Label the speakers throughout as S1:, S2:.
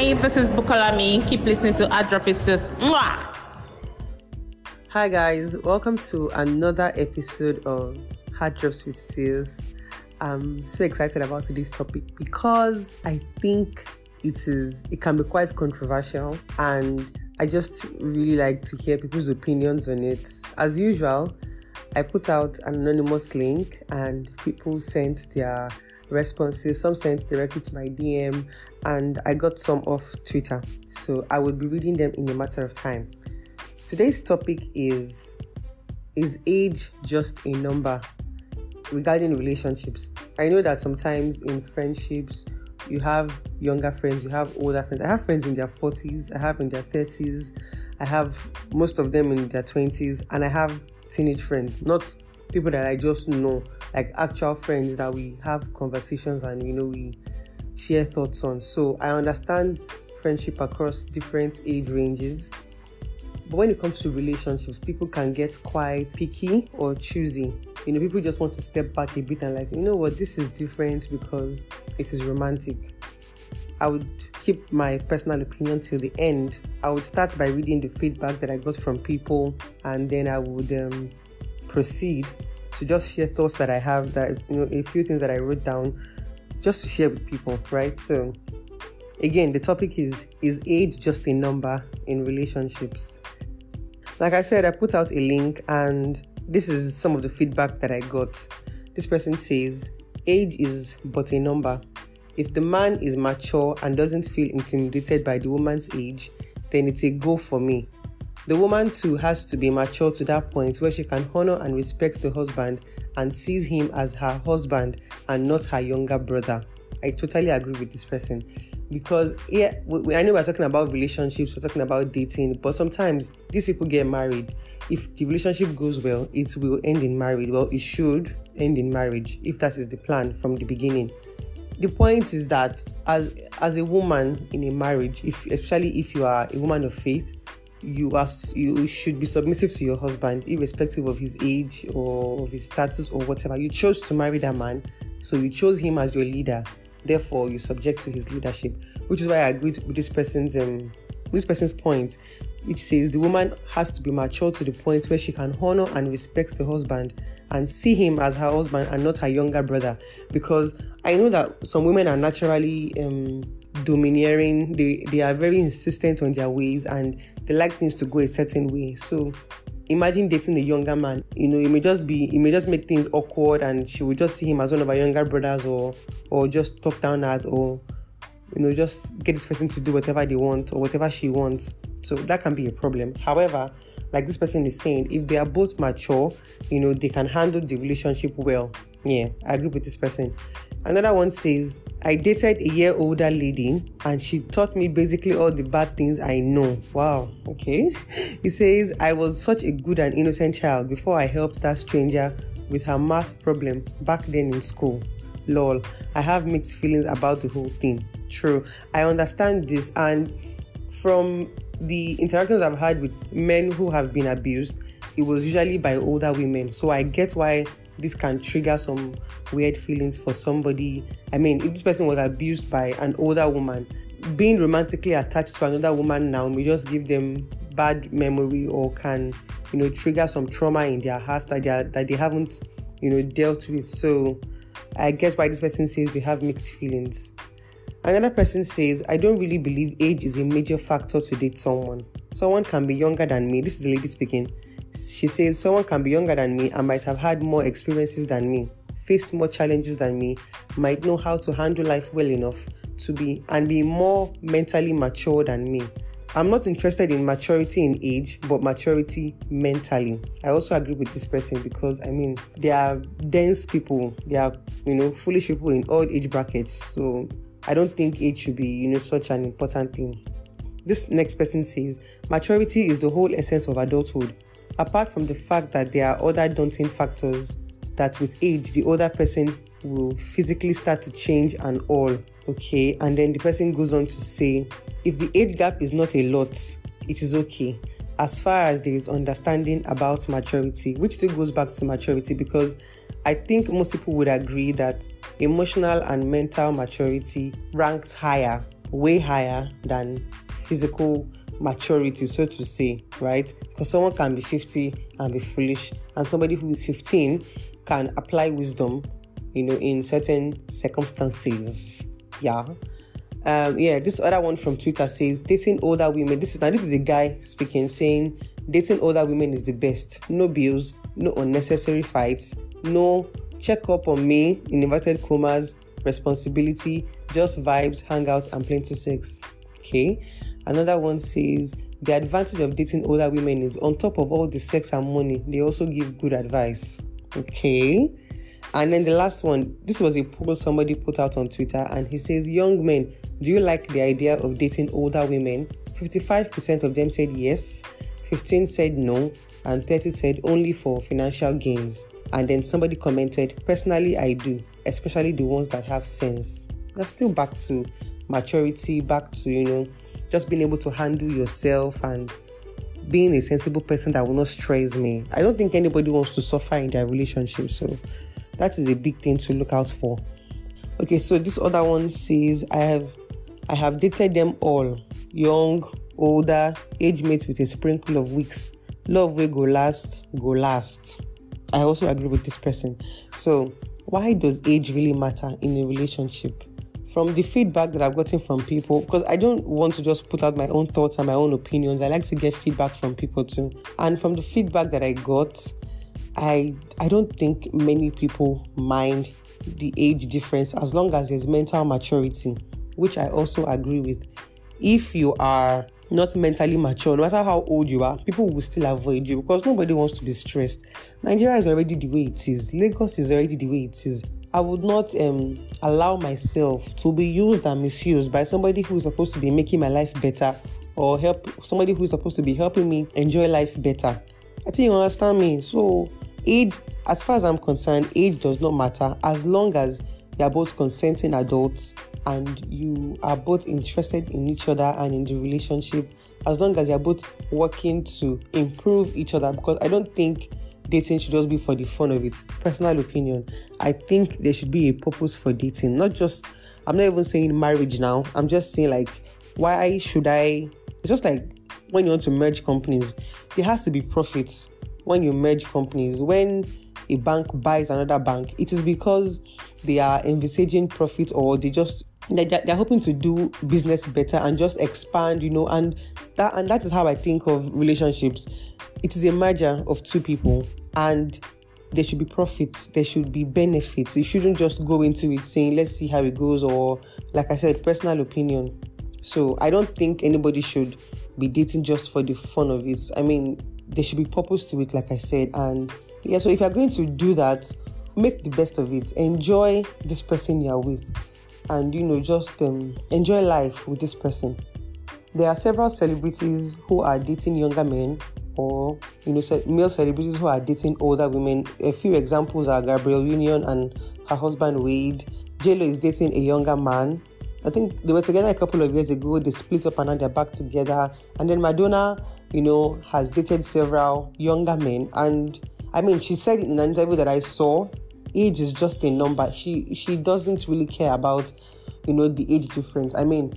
S1: Hi, this is Bukolami. Keep listening to Adropisius. Mwah!
S2: Hi guys, welcome to another episode of Hard Drops with Sales. I'm so excited about today's topic because I think it is it can be quite controversial and I just really like to hear people's opinions on it. As usual, I put out an anonymous link and people sent their responses. Some sent directly to my DM and I got some off Twitter. So I will be reading them in a matter of time. Today's topic is Is age just a number? Regarding relationships, I know that sometimes in friendships, you have younger friends, you have older friends. I have friends in their 40s, I have in their 30s, I have most of them in their 20s, and I have teenage friends, not people that I just know, like actual friends that we have conversations and you know we share thoughts on. So I understand friendship across different age ranges. But when it comes to relationships, people can get quite picky or choosy. You know, people just want to step back a bit and, like, you know what, this is different because it is romantic. I would keep my personal opinion till the end. I would start by reading the feedback that I got from people, and then I would um, proceed to just share thoughts that I have, that you know, a few things that I wrote down, just to share with people, right? So, again, the topic is: Is age just a number in relationships? Like I said, I put out a link, and this is some of the feedback that I got. This person says, Age is but a number. If the man is mature and doesn't feel intimidated by the woman's age, then it's a go for me. The woman too has to be mature to that point where she can honor and respect the husband and sees him as her husband and not her younger brother. I totally agree with this person. Because yeah we, i know we're talking about relationships we're talking about dating but sometimes these people get married. If the relationship goes well it will end in marriage. Well it should end in marriage if that is the plan from the beginning. The point is that as as a woman in a marriage if especially if you are a woman of faith you are you should be submissive to your husband irrespective of his age or of his status or whatever. You chose to marry that man so you chose him as your leader. Therefore you subject to his leadership which is why i agree with this person's um this person's point which says the woman has to be mature to the point where she can honor and respect the husband and see him as her husband and not her younger brother. Because i know that some women are naturally um, domineering they they are very insistent on their ways and they like things to go a certain way so imagine dating a younger man. You know, it may just be, it may just make things awkward, and she would just see him as one of her younger brothers, or or just talk down at, or you know, just get this person to do whatever they want or whatever she wants. So that can be a problem. However, like this person is saying, if they are both mature, you know, they can handle the relationship well. Yeah, I agree with this person. Another one says, I dated a year older lady and she taught me basically all the bad things I know. Wow, okay. He says, I was such a good and innocent child before I helped that stranger with her math problem back then in school. Lol, I have mixed feelings about the whole thing. True, I understand this, and from the interactions I've had with men who have been abused, it was usually by older women. So I get why this can trigger some weird feelings for somebody. I mean, if this person was abused by an older woman, being romantically attached to another woman now may just give them bad memory or can, you know, trigger some trauma in their hearts that they, that they haven't, you know, dealt with. So I get why this person says they have mixed feelings. Another person says, I don't really believe age is a major factor to date someone. Someone can be younger than me. This is a lady speaking she says someone can be younger than me and might have had more experiences than me, faced more challenges than me, might know how to handle life well enough to be and be more mentally mature than me. I'm not interested in maturity in age, but maturity mentally. I also agree with this person because I mean, they are dense people, they are, you know, foolish people in all age brackets. So I don't think age should be, you know, such an important thing. This next person says, maturity is the whole essence of adulthood apart from the fact that there are other daunting factors that with age the older person will physically start to change and all okay? And then the person goes on to say if the age gap is not a lot it is okay. As far as there is understanding about maturity which still goes back to maturity because i think most people would agree that emotional and mental maturity ranks higher way higher than physical maturity, so to say, right? Because someone can be 50 and be foolish, and somebody who is 15 can apply wisdom, you know, in certain circumstances. Yeah. Um, yeah, this other one from Twitter says dating older women. This is now this is a guy speaking saying dating older women is the best. No bills, no unnecessary fights, no check up on me in inverted commas, responsibility, just vibes, hangouts, and plenty sex. Okay. Another one says the advantage of dating older women is on top of all the sex and money, they also give good advice. Okay. And then the last one, this was a poll somebody put out on Twitter, and he says, Young men, do you like the idea of dating older women? 55% of them said yes, 15 said no, and 30 said only for financial gains. And then somebody commented, Personally, I do, especially the ones that have sense. That's still back to maturity, back to, you know, just being able to handle yourself and being a sensible person that will not stress me. I don't think anybody wants to suffer in their relationship, so that is a big thing to look out for. Okay, so this other one says I have I have dated them all, young, older, age mates with a sprinkle of weeks. Love will go last, go last. I also agree with this person. So, why does age really matter in a relationship? From the feedback that I've gotten from people, because I don't want to just put out my own thoughts and my own opinions, I like to get feedback from people too. And from the feedback that I got, I I don't think many people mind the age difference as long as there's mental maturity, which I also agree with. If you are not mentally mature, no matter how old you are, people will still avoid you because nobody wants to be stressed. Nigeria is already the way it is. Lagos is already the way it is. I would not um, allow myself to be used and misused by somebody who is supposed to be making my life better or help somebody who is supposed to be helping me enjoy life better. I think you understand me. So, age, as far as I'm concerned, age does not matter as long as you are both consenting adults and you are both interested in each other and in the relationship as long as you're both working to improve each other because i don't think dating should just be for the fun of it. Personal opinion. I think there should be a purpose for dating. Not just i'm not even saying marriage now. I'm just saying like why should i it's just like when you want to merge companies there has to be profits when you merge companies. When a bank buys another bank it is because they are envisaging profit or they just they're, hoping to do business better and just expand you know and that and that is how i think of relationships it is a merger of two people and there should be profits there should be benefits you shouldn't just go into it saying let's see how it goes or like i said personal opinion. So i don't think anybody should be dating just for the fun of it. I mean there should be purpose to it like i said and yeah so if you're going to do that make the best of it. Enjoy this person you're with and you know just um, enjoy life with this person. There are several celebrities who are dating younger men or you know male celebrities who are dating older women. A few examples are gabrielle union and her husband wade. JLo is dating a younger man. I think they were together a couple of years ago. They split up and now they're back together. And then madonna you know has dated several younger men. And i mean she said in an interview that i saw age is just a number. She she doesn't really care about, you know, the age difference. I mean,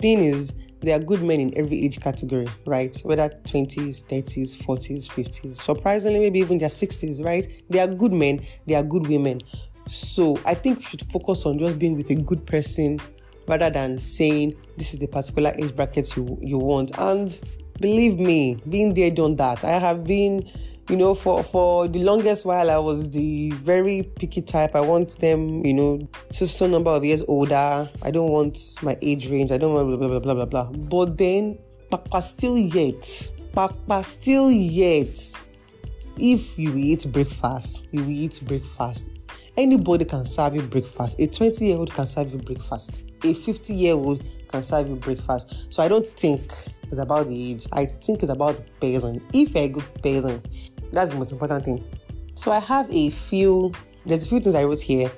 S2: thing is, there are good men in every age category, right? Whether 20s, 30s, 40s, 50s. Surprisingly, maybe even their 60s, right? They are good men, they are good women. So I think we should focus on just being with a good person rather than saying this is the particular age bracket you, you want. And believe me, being there, done that. I have been you know, for for the longest while, I was the very picky type. I want them, you know, just some number of years older. I don't want my age range. I don't want blah blah blah blah blah. blah. But then, Papa still yet, Papa still yet. If you eat breakfast, you eat breakfast. Anybody can serve you breakfast. A 20 year old can serve you breakfast. A 50 year old can serve you breakfast. So I don't think it's about the age. I think it's about person. If you're a good person, that's the most important thing. So I have a few, there's a few things I wrote here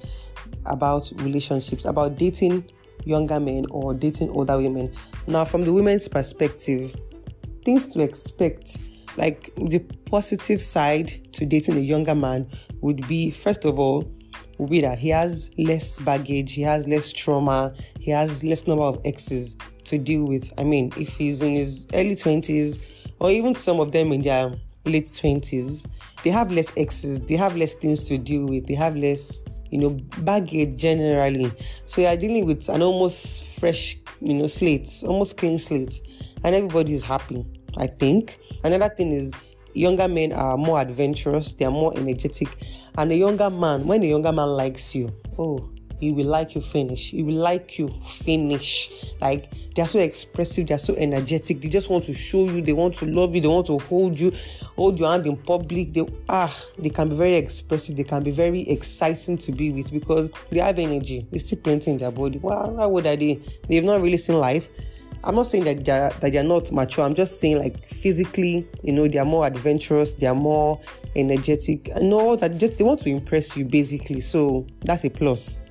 S2: about relationships, about dating younger men or dating older women. Now, from the women's perspective, things to expect, like the positive side to dating a younger man would be first of all, will be that he has less baggage, he has less trauma, he has less number of exes to deal with. I mean, if he's in his early 20s, or even some of them in their late 20s, they have less exes, they have less things to deal with, they have less, you know, baggage generally. So you are dealing with an almost fresh, you know, slate, almost clean slate, and everybody is happy, I think. Another thing is younger men are more adventurous, they are more energetic, and a younger man, when a younger man likes you, oh, he will like you finish. He will like you finish. Like they are so expressive, they are so energetic. They just want to show you, they want to love you, they want to hold you, hold your hand in public. They ah, they can be very expressive, they can be very exciting to be with because they have energy. They still plenty in their body. Well, how would are they? They've not really seen life. I'm not saying that they're, that they're not mature. I'm just saying like physically, you know, they are more adventurous, they are more energetic, all that. Just, they want to impress you basically. So that's a plus.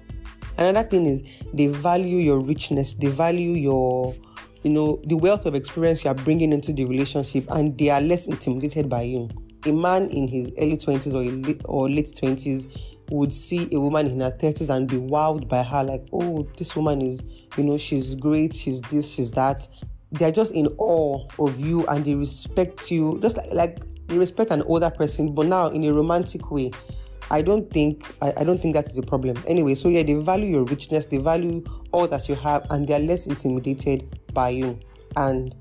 S2: Another thing is they value your richness, they value your, you know, the wealth of experience you are bringing into the relationship, and they are less intimidated by you. A man in his early 20s or, late, or late 20s would see a woman in her 30s and be wowed by her, like, oh, this woman is, you know, she's great, she's this, she's that. They're just in awe of you and they respect you, just like, like they respect an older person, but now in a romantic way. I don't think I, I, don't think that is a problem. Anyway, so yeah, they value your richness, they value all that you have, and they are less intimidated by you. And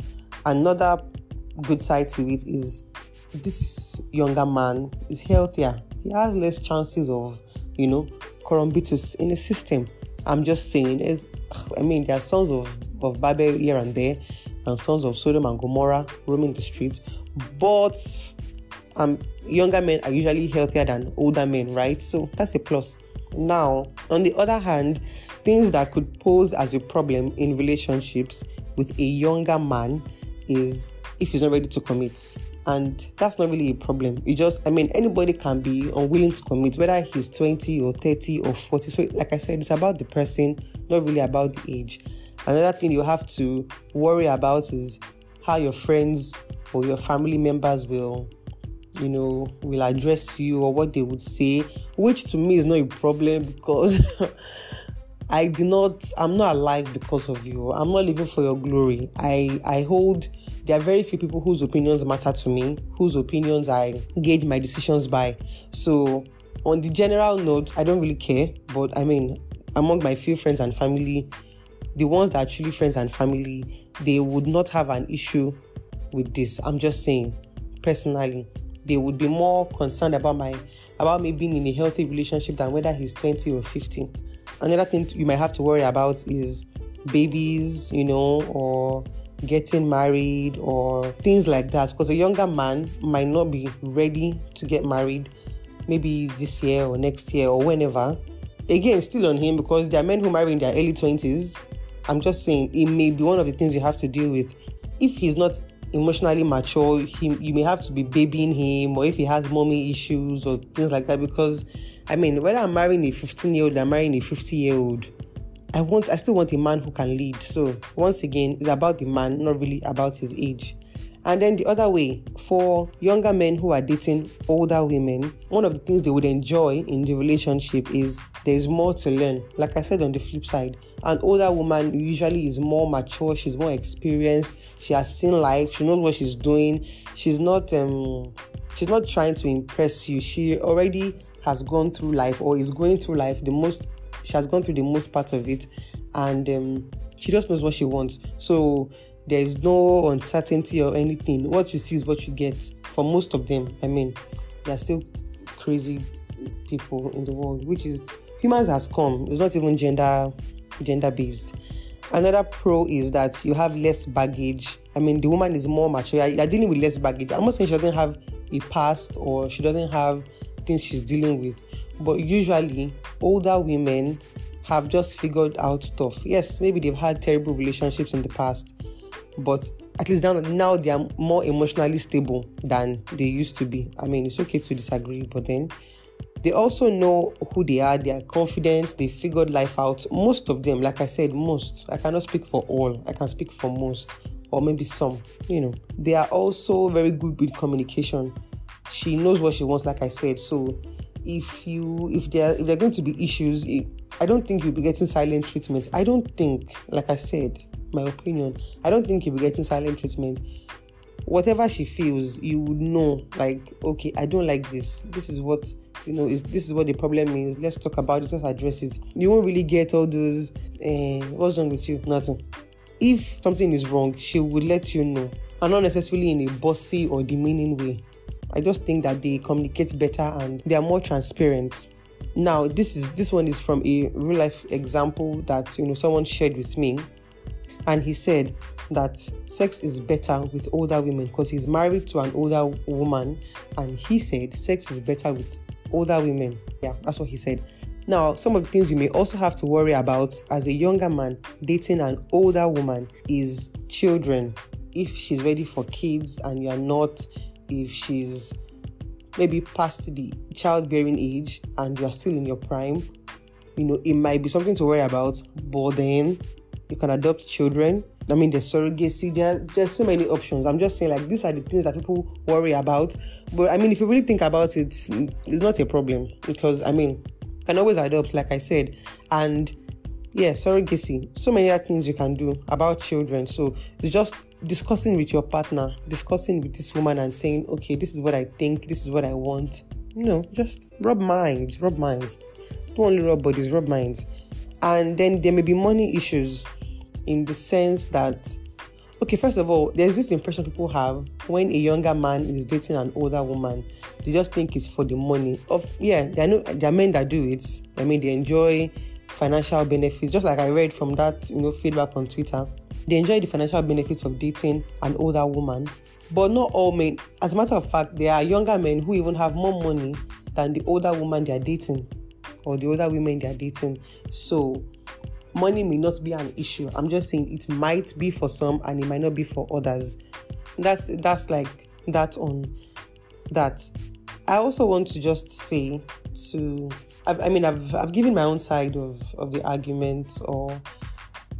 S2: another good side to it is this younger man is healthier. He has less chances of, you know, corumbitus in the system. I'm just saying, is I mean, there are sons of, of Babel here and there, and sons of Sodom and Gomorrah roaming the streets, but um, younger men are usually healthier than older men, right? So that's a plus. Now, on the other hand, things that could pose as a problem in relationships with a younger man is if he's not ready to commit. And that's not really a problem. You just, I mean, anybody can be unwilling to commit, whether he's 20 or 30 or 40. So, like I said, it's about the person, not really about the age. Another thing you have to worry about is how your friends or your family members will you know, will address you or what they would say, which to me is not a problem because I did not, I'm not alive because of you. I'm not living for your glory. I, I hold, there are very few people whose opinions matter to me, whose opinions I gauge my decisions by. So, on the general note, I don't really care, but I mean, among my few friends and family, the ones that are truly friends and family, they would not have an issue with this. I'm just saying, personally they would be more concerned about my about me being in a healthy relationship than whether he's 20 or 15 another thing you might have to worry about is babies you know or getting married or things like that. Because a younger man might not be ready to get married maybe this year or next year or whenever. Again still on him because there are men who marry in their early 20s i'm just saying it may be one of the things you have to deal with. If he's not emotionally mature, he, you may have to be babying him, or if he has mommy issues or things like that. Because, I mean, whether I'm marrying a 15 year old, I'm marrying a 50 year old, I want, I still want a man who can lead. So once again, it's about the man, not really about his age. And then the other way, for younger men who are dating older women, one of the things they would enjoy in the relationship is there's more to learn. Like I said on the flip side, an older woman usually is more mature, she's more experienced, she has seen life, she knows what she's doing. She's not um she's not trying to impress you. She already has gone through life or is going through life the most she has gone through the most part of it and um, she just knows what she wants. So there is no uncertainty or anything. What you see is what you get. For most of them, I mean, there are still crazy people in the world, which is humans has come. It's not even gender gender based. Another pro is that you have less baggage. I mean, the woman is more mature. You're dealing with less baggage. I'm not saying she doesn't have a past or she doesn't have things she's dealing with, but usually older women have just figured out stuff. Yes, maybe they've had terrible relationships in the past, but at least now, now they are more emotionally stable than they used to be. I mean, it's okay to disagree, but then they also know who they are, they are confident, they figured life out. Most of them, like I said, most, I cannot speak for all, I can speak for most, or maybe some, you know. They are also very good with communication. She knows what she wants, like I said, so if you if there if there are going to be issues, I don't think you'll be getting silent treatment. I don't think, like I said, my opinion, I don't think you'll be getting silent treatment. Whatever she feels, you would know, like, okay, I don't like this. This is what you know, is this is what the problem is. Let's talk about it, let's address it. You won't really get all those eh, what's wrong with you? Nothing. If something is wrong, she would let you know. And not necessarily in a bossy or demeaning way. I just think that they communicate better and they are more transparent. Now, this is this one is from a real life example that you know someone shared with me, and he said that sex is better with older women because he's married to an older woman, and he said sex is better with older women. Yeah, that's what he said. Now, some of the things you may also have to worry about as a younger man dating an older woman is children. If she's ready for kids and you're not, if she's maybe past the childbearing age and you're still in your prime, you know, it might be something to worry about, but then you can adopt children. I mean, there's surrogacy, there, there's so many options. I'm just saying, like, these are the things that people worry about. But I mean, if you really think about it, it's not a problem because, I mean, you can always adopt, like I said. And yeah, surrogacy, so many other things you can do about children. So it's just discussing with your partner, discussing with this woman and saying, okay, this is what I think, this is what I want. You know, just rub minds, rub minds. Don't only rub bodies, rub minds. And then there may be money issues in the sense that, okay, first of all, there's this impression people have when a younger man is dating an older woman, they just think it's for the money. Of yeah, there are, no, there are men that do it. I mean, they enjoy financial benefits, just like I read from that you know feedback on Twitter they enjoy the financial benefits of dating an older woman, but not all men. As a matter of fact, there are younger men who even have more money than the older woman they are dating or the older women they are dating. So, money may not be an issue. I'm just saying it might be for some and it might not be for others. That's that's like that on that. I also want to just say to I, I mean I've I've given my own side of of the argument or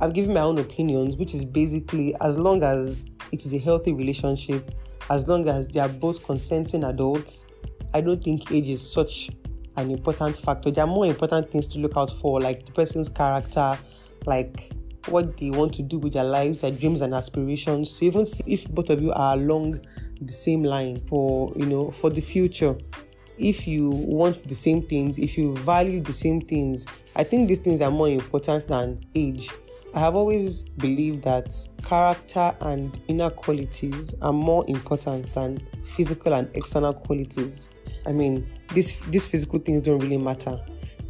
S2: I've given my own opinions, which is basically as long as it is a healthy relationship, as long as they are both consenting adults, I don't think age is such an important factor. There are more important things to look out for, like the person's character, like what they want to do with their lives, their dreams and aspirations, to even see if both of you are along the same line for you know for the future. If you want the same things, if you value the same things, I think these things are more important than age. I have always believed that character and inner qualities are more important than physical and external qualities. I mean, these these physical things don't really matter.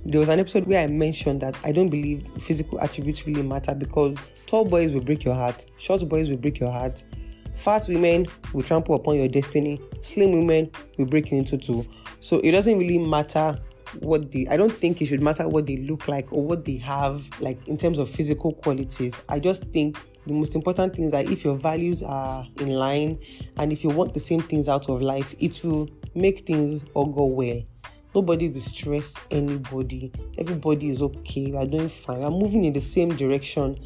S2: There was an episode where I mentioned that I don't believe physical attributes really matter because tall boys will break your heart, short boys will break your heart, fat women will trample upon your destiny, slim women will break you into two. So it doesn't really matter what they I don't think it should matter what they look like or what they have like in terms of physical qualities. I just think the most important thing is that if your values are in line and if you want the same things out of life, it will make things all go well. Nobody will stress anybody. Everybody is okay. We are doing fine. We are moving in the same direction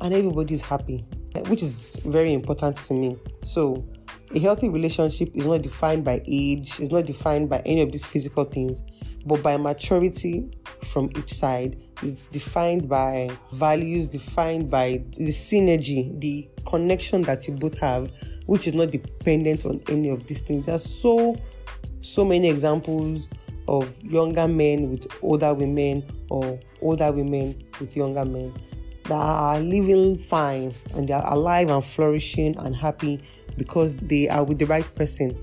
S2: and everybody is happy, which is very important to me. So, a healthy relationship is not defined by age, it's not defined by any of these physical things but by maturity from each side is defined by values, defined by the synergy, the connection that you both have, which is not dependent on any of these things. There are so, so many examples of younger men with older women or older women with younger men that are living fine and they are alive and flourishing and happy because they are with the right person.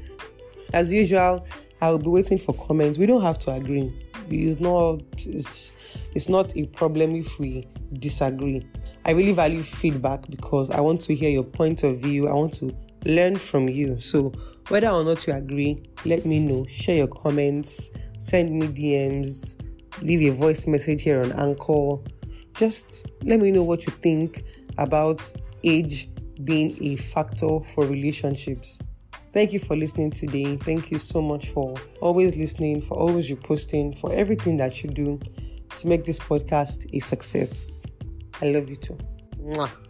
S2: As usual, I'll be waiting for comments. We don't have to agree. It's not it's, it's not a problem if we disagree. I really value feedback because I want to hear your point of view. I want to learn from you. So whether or not you agree, let me know. Share your comments, send me DMs, leave a voice message here on Anchor. Just let me know what you think about age being a factor for relationships. Thank you for listening today. Thank you so much for always listening, for always reposting, for everything that you do to make this podcast a success. I love you too. Mwah.